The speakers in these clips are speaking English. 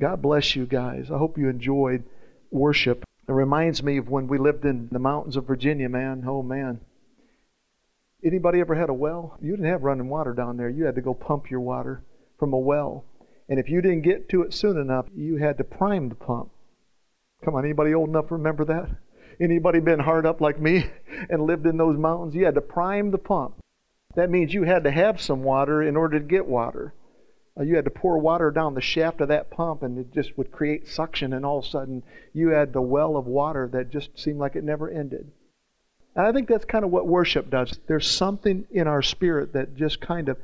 God bless you guys. I hope you enjoyed worship. It reminds me of when we lived in the mountains of Virginia, man. Oh, man. Anybody ever had a well? You didn't have running water down there. You had to go pump your water from a well. And if you didn't get to it soon enough, you had to prime the pump. Come on, anybody old enough remember that? Anybody been hard up like me and lived in those mountains? You had to prime the pump. That means you had to have some water in order to get water. Uh, you had to pour water down the shaft of that pump and it just would create suction, and all of a sudden you had the well of water that just seemed like it never ended. And I think that's kind of what worship does. There's something in our spirit that just kind of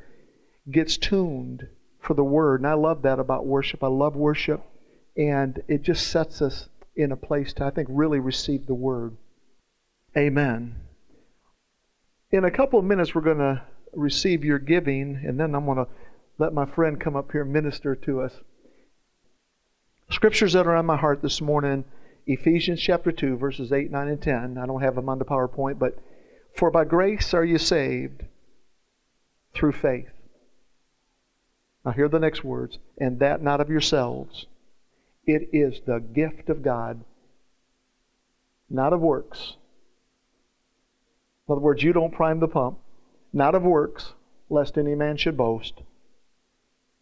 gets tuned for the Word. And I love that about worship. I love worship. And it just sets us in a place to, I think, really receive the Word. Amen. In a couple of minutes, we're going to receive your giving, and then I'm going to let my friend come up here and minister to us. Scriptures that are on my heart this morning Ephesians chapter 2, verses 8, 9, and 10. I don't have them on the PowerPoint, but for by grace are you saved through faith. Now, hear the next words, and that not of yourselves. It is the gift of God, not of works. In other words, you don't prime the pump, not of works, lest any man should boast.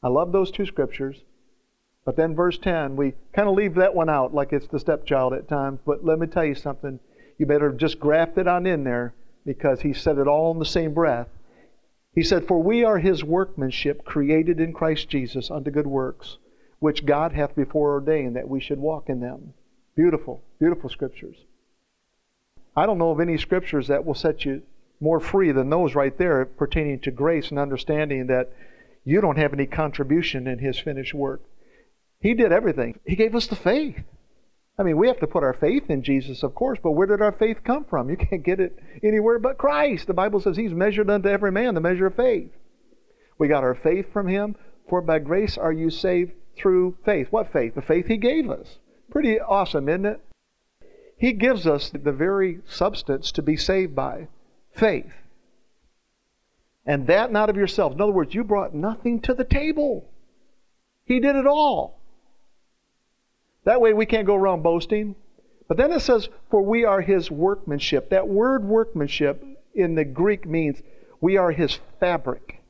I love those two scriptures. But then verse 10, we kind of leave that one out like it's the stepchild at times. But let me tell you something. You better just graft it on in there because he said it all in the same breath. He said, For we are his workmanship, created in Christ Jesus unto good works, which God hath before ordained that we should walk in them. Beautiful, beautiful scriptures. I don't know of any scriptures that will set you more free than those right there pertaining to grace and understanding that you don't have any contribution in his finished work. He did everything. He gave us the faith. I mean, we have to put our faith in Jesus, of course, but where did our faith come from? You can't get it anywhere but Christ. The Bible says He's measured unto every man the measure of faith. We got our faith from Him, for by grace are you saved through faith. What faith? The faith He gave us. Pretty awesome, isn't it? He gives us the very substance to be saved by faith. And that not of yourselves. In other words, you brought nothing to the table. He did it all. That way we can't go around boasting. But then it says, For we are his workmanship. That word workmanship in the Greek means we are his fabric.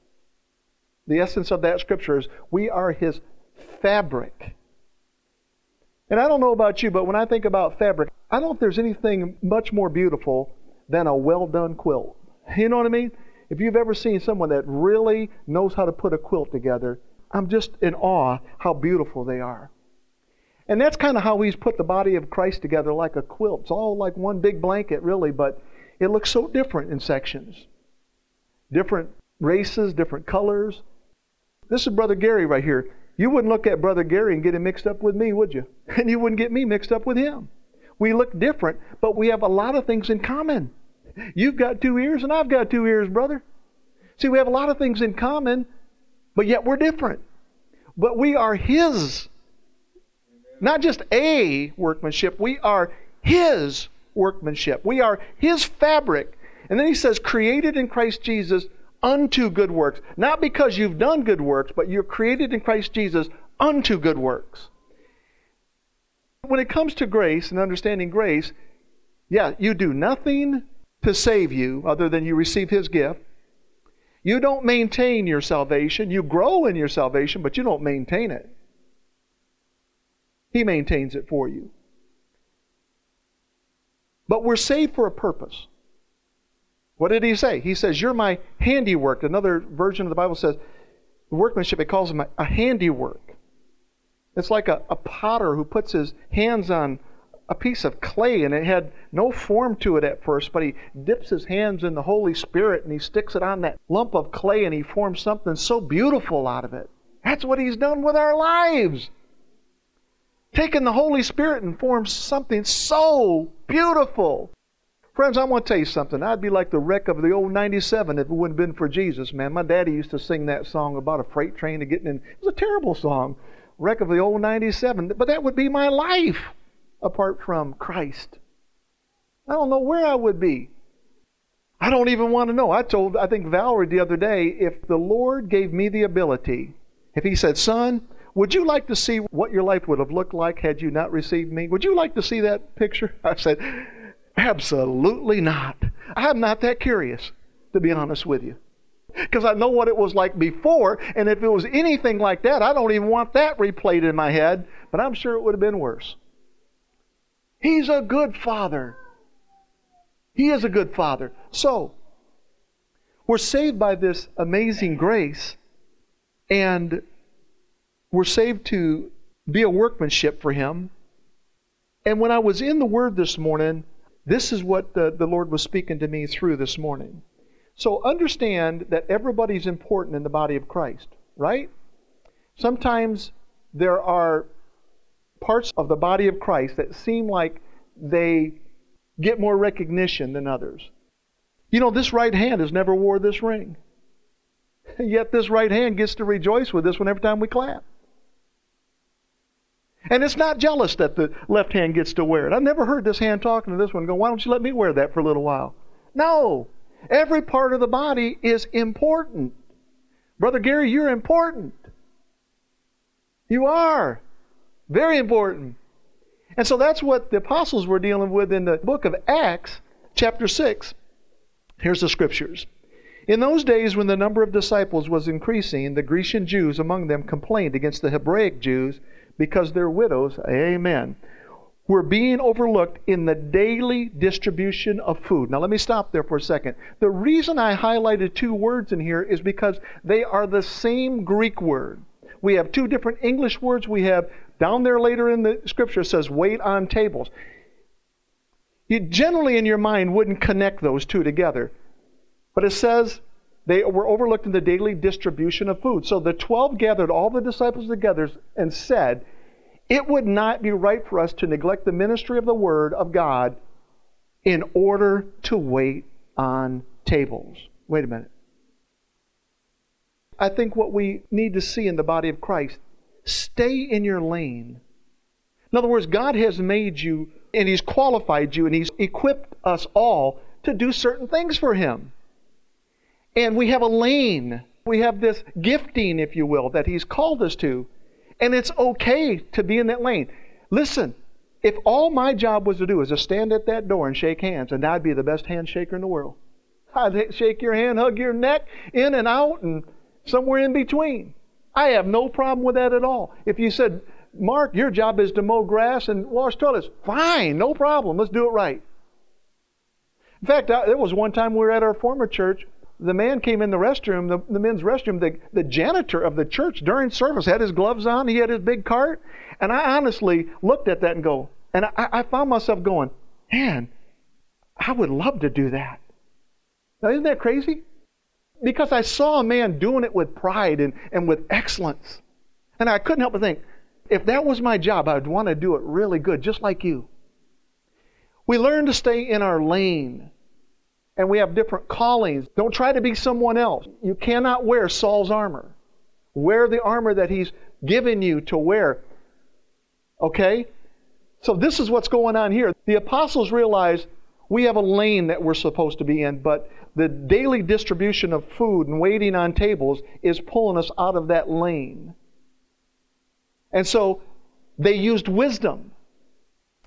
The essence of that scripture is we are his fabric. And I don't know about you, but when I think about fabric, I don't know if there's anything much more beautiful than a well done quilt. You know what I mean? If you've ever seen someone that really knows how to put a quilt together, I'm just in awe how beautiful they are. And that's kind of how he's put the body of Christ together like a quilt. It's all like one big blanket, really, but it looks so different in sections. Different races, different colors. This is Brother Gary right here. You wouldn't look at Brother Gary and get him mixed up with me, would you? And you wouldn't get me mixed up with him. We look different, but we have a lot of things in common. You've got two ears, and I've got two ears, brother. See, we have a lot of things in common, but yet we're different. But we are His not just a workmanship, we are His workmanship. We are His fabric. And then He says, created in Christ Jesus unto good works. Not because you've done good works, but you're created in Christ Jesus unto good works. When it comes to grace and understanding grace, yeah, you do nothing to save you other than you receive His gift. You don't maintain your salvation. You grow in your salvation, but you don't maintain it. He maintains it for you. But we're saved for a purpose. What did he say? He says, You're my handiwork. Another version of the Bible says, workmanship, it calls him a, a handiwork. It's like a, a potter who puts his hands on a piece of clay and it had no form to it at first, but he dips his hands in the Holy Spirit and he sticks it on that lump of clay and he forms something so beautiful out of it. That's what he's done with our lives taken the Holy Spirit and formed something so beautiful. Friends, I want to tell you something. I'd be like the wreck of the old 97 if it wouldn't have been for Jesus, man. My daddy used to sing that song about a freight train and getting in. It was a terrible song, wreck of the old 97. But that would be my life apart from Christ. I don't know where I would be. I don't even want to know. I told, I think Valerie the other day, if the Lord gave me the ability, if He said, son, Would you like to see what your life would have looked like had you not received me? Would you like to see that picture? I said, Absolutely not. I'm not that curious, to be honest with you. Because I know what it was like before, and if it was anything like that, I don't even want that replayed in my head, but I'm sure it would have been worse. He's a good father. He is a good father. So, we're saved by this amazing grace, and we're saved to be a workmanship for Him. And when I was in the Word this morning, this is what the, the Lord was speaking to me through this morning. So understand that everybody's important in the body of Christ, right? Sometimes there are parts of the body of Christ that seem like they get more recognition than others. You know, this right hand has never wore this ring. Yet this right hand gets to rejoice with this one every time we clap. And it's not jealous that the left hand gets to wear it. I've never heard this hand talking to this one go, Why don't you let me wear that for a little while? No. Every part of the body is important. Brother Gary, you're important. You are. Very important. And so that's what the apostles were dealing with in the book of Acts, chapter 6. Here's the scriptures. In those days, when the number of disciples was increasing, the Grecian Jews among them complained against the Hebraic Jews because their widows, amen, were being overlooked in the daily distribution of food. Now, let me stop there for a second. The reason I highlighted two words in here is because they are the same Greek word. We have two different English words. We have down there later in the scripture says wait on tables. You generally in your mind wouldn't connect those two together. But it says they were overlooked in the daily distribution of food. So the 12 gathered all the disciples together and said, It would not be right for us to neglect the ministry of the Word of God in order to wait on tables. Wait a minute. I think what we need to see in the body of Christ stay in your lane. In other words, God has made you and He's qualified you and He's equipped us all to do certain things for Him. And we have a lane. We have this gifting, if you will, that He's called us to. And it's okay to be in that lane. Listen, if all my job was to do is to stand at that door and shake hands, and I'd be the best handshaker in the world. I'd shake your hand, hug your neck, in and out, and somewhere in between. I have no problem with that at all. If you said, Mark, your job is to mow grass and wash toilets, fine, no problem. Let's do it right. In fact, there was one time we were at our former church the man came in the restroom, the, the men's restroom, the, the janitor of the church during service had his gloves on, he had his big cart. And I honestly looked at that and go, and I, I found myself going, man, I would love to do that. Now, isn't that crazy? Because I saw a man doing it with pride and, and with excellence. And I couldn't help but think, if that was my job, I'd want to do it really good, just like you. We learn to stay in our lane and we have different callings. Don't try to be someone else. You cannot wear Saul's armor. Wear the armor that he's given you to wear. Okay? So this is what's going on here. The apostles realize we have a lane that we're supposed to be in, but the daily distribution of food and waiting on tables is pulling us out of that lane. And so they used wisdom.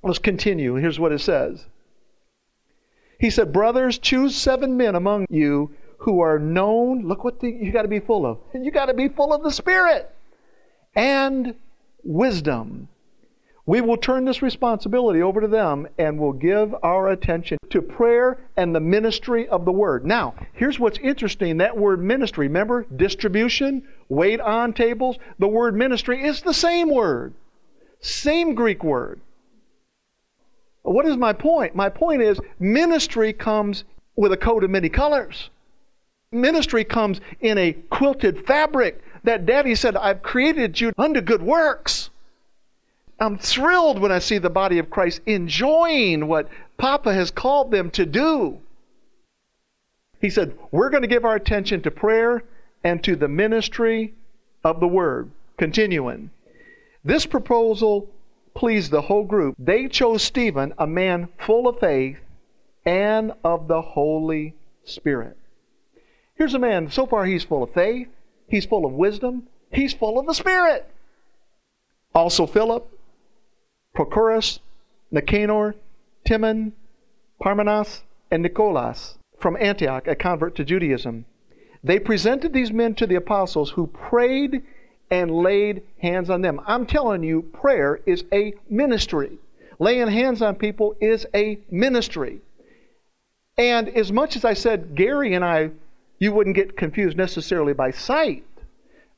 Let's continue. Here's what it says. He said, Brothers, choose seven men among you who are known. Look what the, you got to be full of. You got to be full of the Spirit and wisdom. We will turn this responsibility over to them and will give our attention to prayer and the ministry of the word. Now, here's what's interesting that word ministry, remember? Distribution, wait on tables. The word ministry is the same word, same Greek word. What is my point? My point is ministry comes with a coat of many colors. Ministry comes in a quilted fabric that Daddy said, I've created you unto good works. I'm thrilled when I see the body of Christ enjoying what Papa has called them to do. He said, We're going to give our attention to prayer and to the ministry of the Word. Continuing. This proposal pleased the whole group. They chose Stephen, a man full of faith and of the Holy Spirit. Here's a man, so far he's full of faith, he's full of wisdom, he's full of the Spirit. Also Philip, Prochorus, Nicanor, Timon, Parmenas, and Nicolas from Antioch, a convert to Judaism. They presented these men to the apostles who prayed and laid hands on them. I'm telling you, prayer is a ministry. Laying hands on people is a ministry. And as much as I said, Gary and I, you wouldn't get confused necessarily by sight,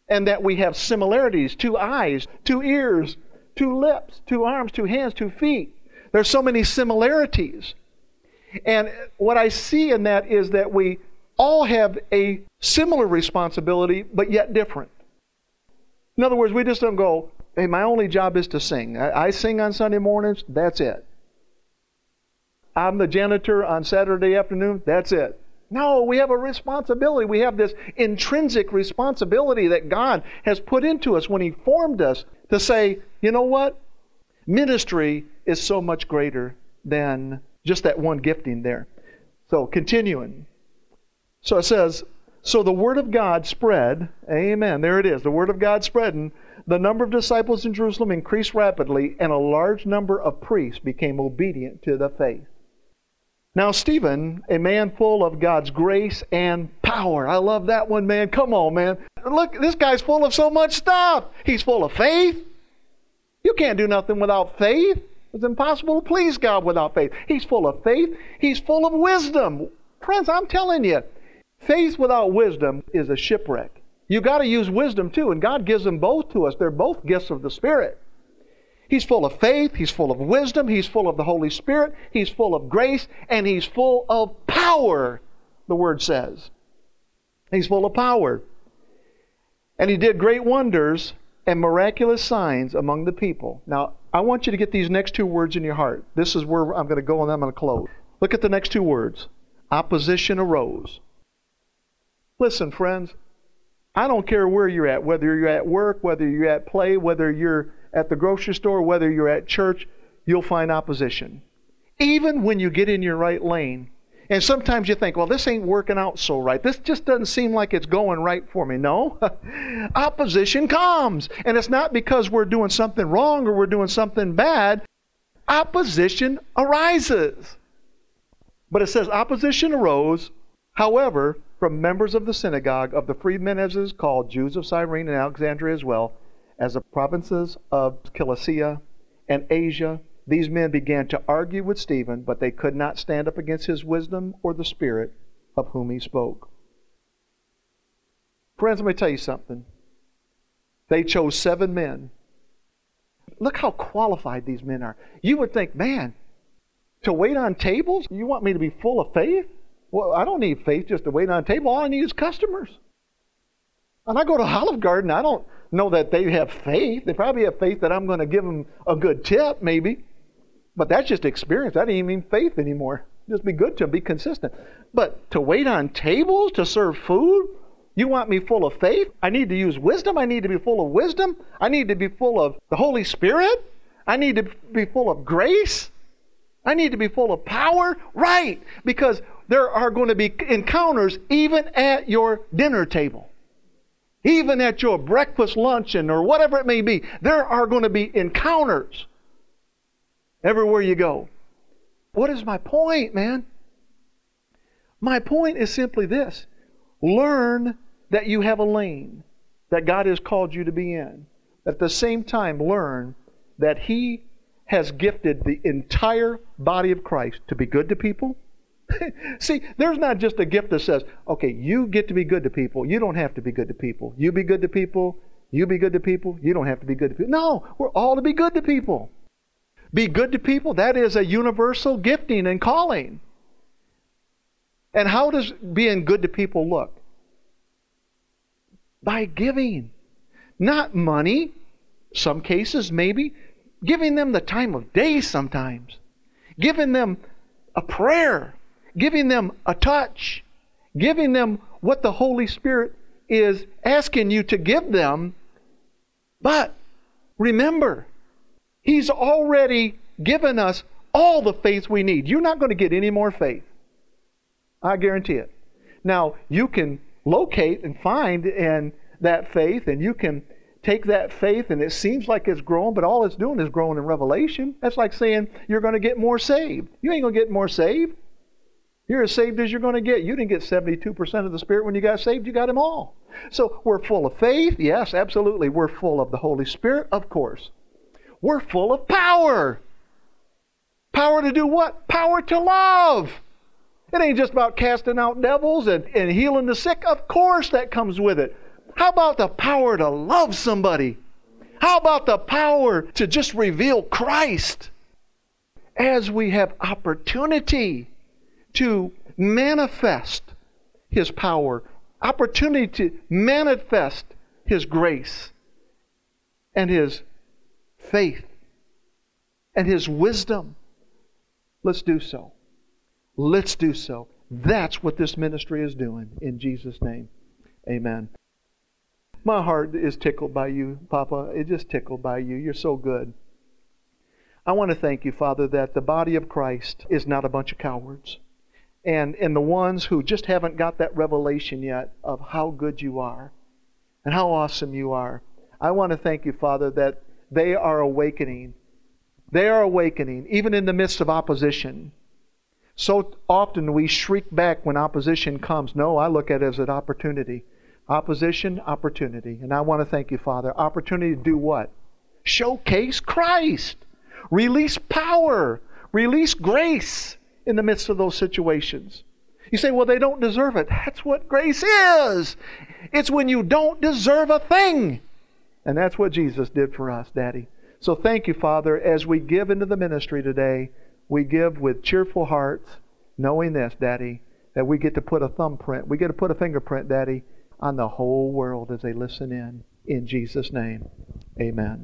and that we have similarities two eyes, two ears, two lips, two arms, two hands, two feet. There's so many similarities. And what I see in that is that we all have a similar responsibility, but yet different. In other words, we just don't go, hey, my only job is to sing. I, I sing on Sunday mornings, that's it. I'm the janitor on Saturday afternoon, that's it. No, we have a responsibility. We have this intrinsic responsibility that God has put into us when He formed us to say, you know what? Ministry is so much greater than just that one gifting there. So, continuing. So it says, So the word of God spread. Amen. There it is. The word of God spread. And the number of disciples in Jerusalem increased rapidly, and a large number of priests became obedient to the faith. Now, Stephen, a man full of God's grace and power. I love that one, man. Come on, man. Look, this guy's full of so much stuff. He's full of faith. You can't do nothing without faith. It's impossible to please God without faith. He's full of faith. He's full of wisdom. Friends, I'm telling you, faith without wisdom is a shipwreck. You got to use wisdom too, and God gives them both to us. They're both gifts of the Spirit. He's full of faith, he's full of wisdom, he's full of the Holy Spirit, he's full of grace, and he's full of power, the word says. He's full of power. And he did great wonders and miraculous signs among the people. Now, I want you to get these next two words in your heart. This is where I'm going to go and I'm going to close. Look at the next two words opposition arose. Listen, friends, I don't care where you're at, whether you're at work, whether you're at play, whether you're at the grocery store, whether you're at church, you'll find opposition. Even when you get in your right lane, and sometimes you think, well, this ain't working out so right. This just doesn't seem like it's going right for me. No. Opposition comes. And it's not because we're doing something wrong or we're doing something bad. Opposition arises. But it says opposition arose, however, from members of the synagogue of the freedmen, as is called, Jews of Cyrene and Alexandria as well, as the provinces of Cilicia and Asia these men began to argue with Stephen, but they could not stand up against his wisdom or the Spirit of whom he spoke. Friends, let me tell you something. They chose seven men. Look how qualified these men are. You would think, man, to wait on tables? You want me to be full of faith? Well, I don't need faith just to wait on a table. All I need is customers. And I go to Olive Garden, I don't know that they have faith. They probably have faith that I'm going to give them a good tip, maybe. But that's just experience. That ain't even mean faith anymore. Just be good to them, be consistent. But to wait on tables to serve food, you want me full of faith? I need to use wisdom. I need to be full of wisdom. I need to be full of the Holy Spirit. I need to be full of grace. I need to be full of power. Right. Because there are going to be encounters even at your dinner table. Even at your breakfast luncheon or whatever it may be, there are going to be encounters everywhere you go. What is my point, man? My point is simply this learn that you have a lane that God has called you to be in. At the same time, learn that He has gifted the entire body of Christ to be good to people. See, there's not just a gift that says, okay, you get to be good to people. You don't have to be good to people. You be good to people. You be good to people. You don't have to be good to people. No, we're all to be good to people. Be good to people, that is a universal gifting and calling. And how does being good to people look? By giving. Not money, some cases maybe, giving them the time of day sometimes, giving them a prayer, giving them a touch, giving them what the Holy Spirit is asking you to give them. But remember, He's already given us all the faith we need. You're not going to get any more faith. I guarantee it. Now, you can locate and find in that faith, and you can take that faith and it seems like it's growing, but all it's doing is growing in revelation. That's like saying you're going to get more saved. You ain't going to get more saved. You're as saved as you're going to get. You didn't get 72% of the Spirit when you got saved, you got them all. So we're full of faith. Yes, absolutely. We're full of the Holy Spirit, of course. We're full of power. Power to do what? Power to love. It ain't just about casting out devils and, and healing the sick. Of course, that comes with it. How about the power to love somebody? How about the power to just reveal Christ? As we have opportunity to manifest His power, opportunity to manifest His grace and His faith and His wisdom. Let's do so. Let's do so. That's what this ministry is doing. In Jesus' name, amen. My heart is tickled by you, Papa. It just tickled by you. You're so good. I want to thank you, Father, that the body of Christ is not a bunch of cowards. And, and the ones who just haven't got that revelation yet of how good you are and how awesome you are. I want to thank you, Father, that they are awakening. They are awakening, even in the midst of opposition. So often we shriek back when opposition comes. No, I look at it as an opportunity. Opposition, opportunity. And I want to thank you, Father. Opportunity to do what? Showcase Christ. Release power. Release grace in the midst of those situations. You say, well, they don't deserve it. That's what grace is. It's when you don't deserve a thing. And that's what Jesus did for us, Daddy. So thank you, Father, as we give into the ministry today, we give with cheerful hearts, knowing this, Daddy, that we get to put a thumbprint, we get to put a fingerprint, Daddy, on the whole world as they listen in. In Jesus' name, amen.